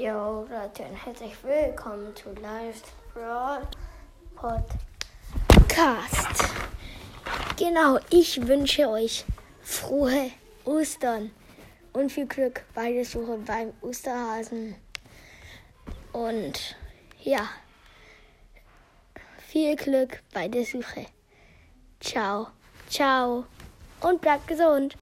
Jo Leute, und herzlich willkommen zu Live Brawl Podcast. Genau, ich wünsche euch frohe Ostern und viel Glück bei der Suche beim Osterhasen. Und ja, viel Glück bei der Suche. Ciao, ciao und bleibt gesund.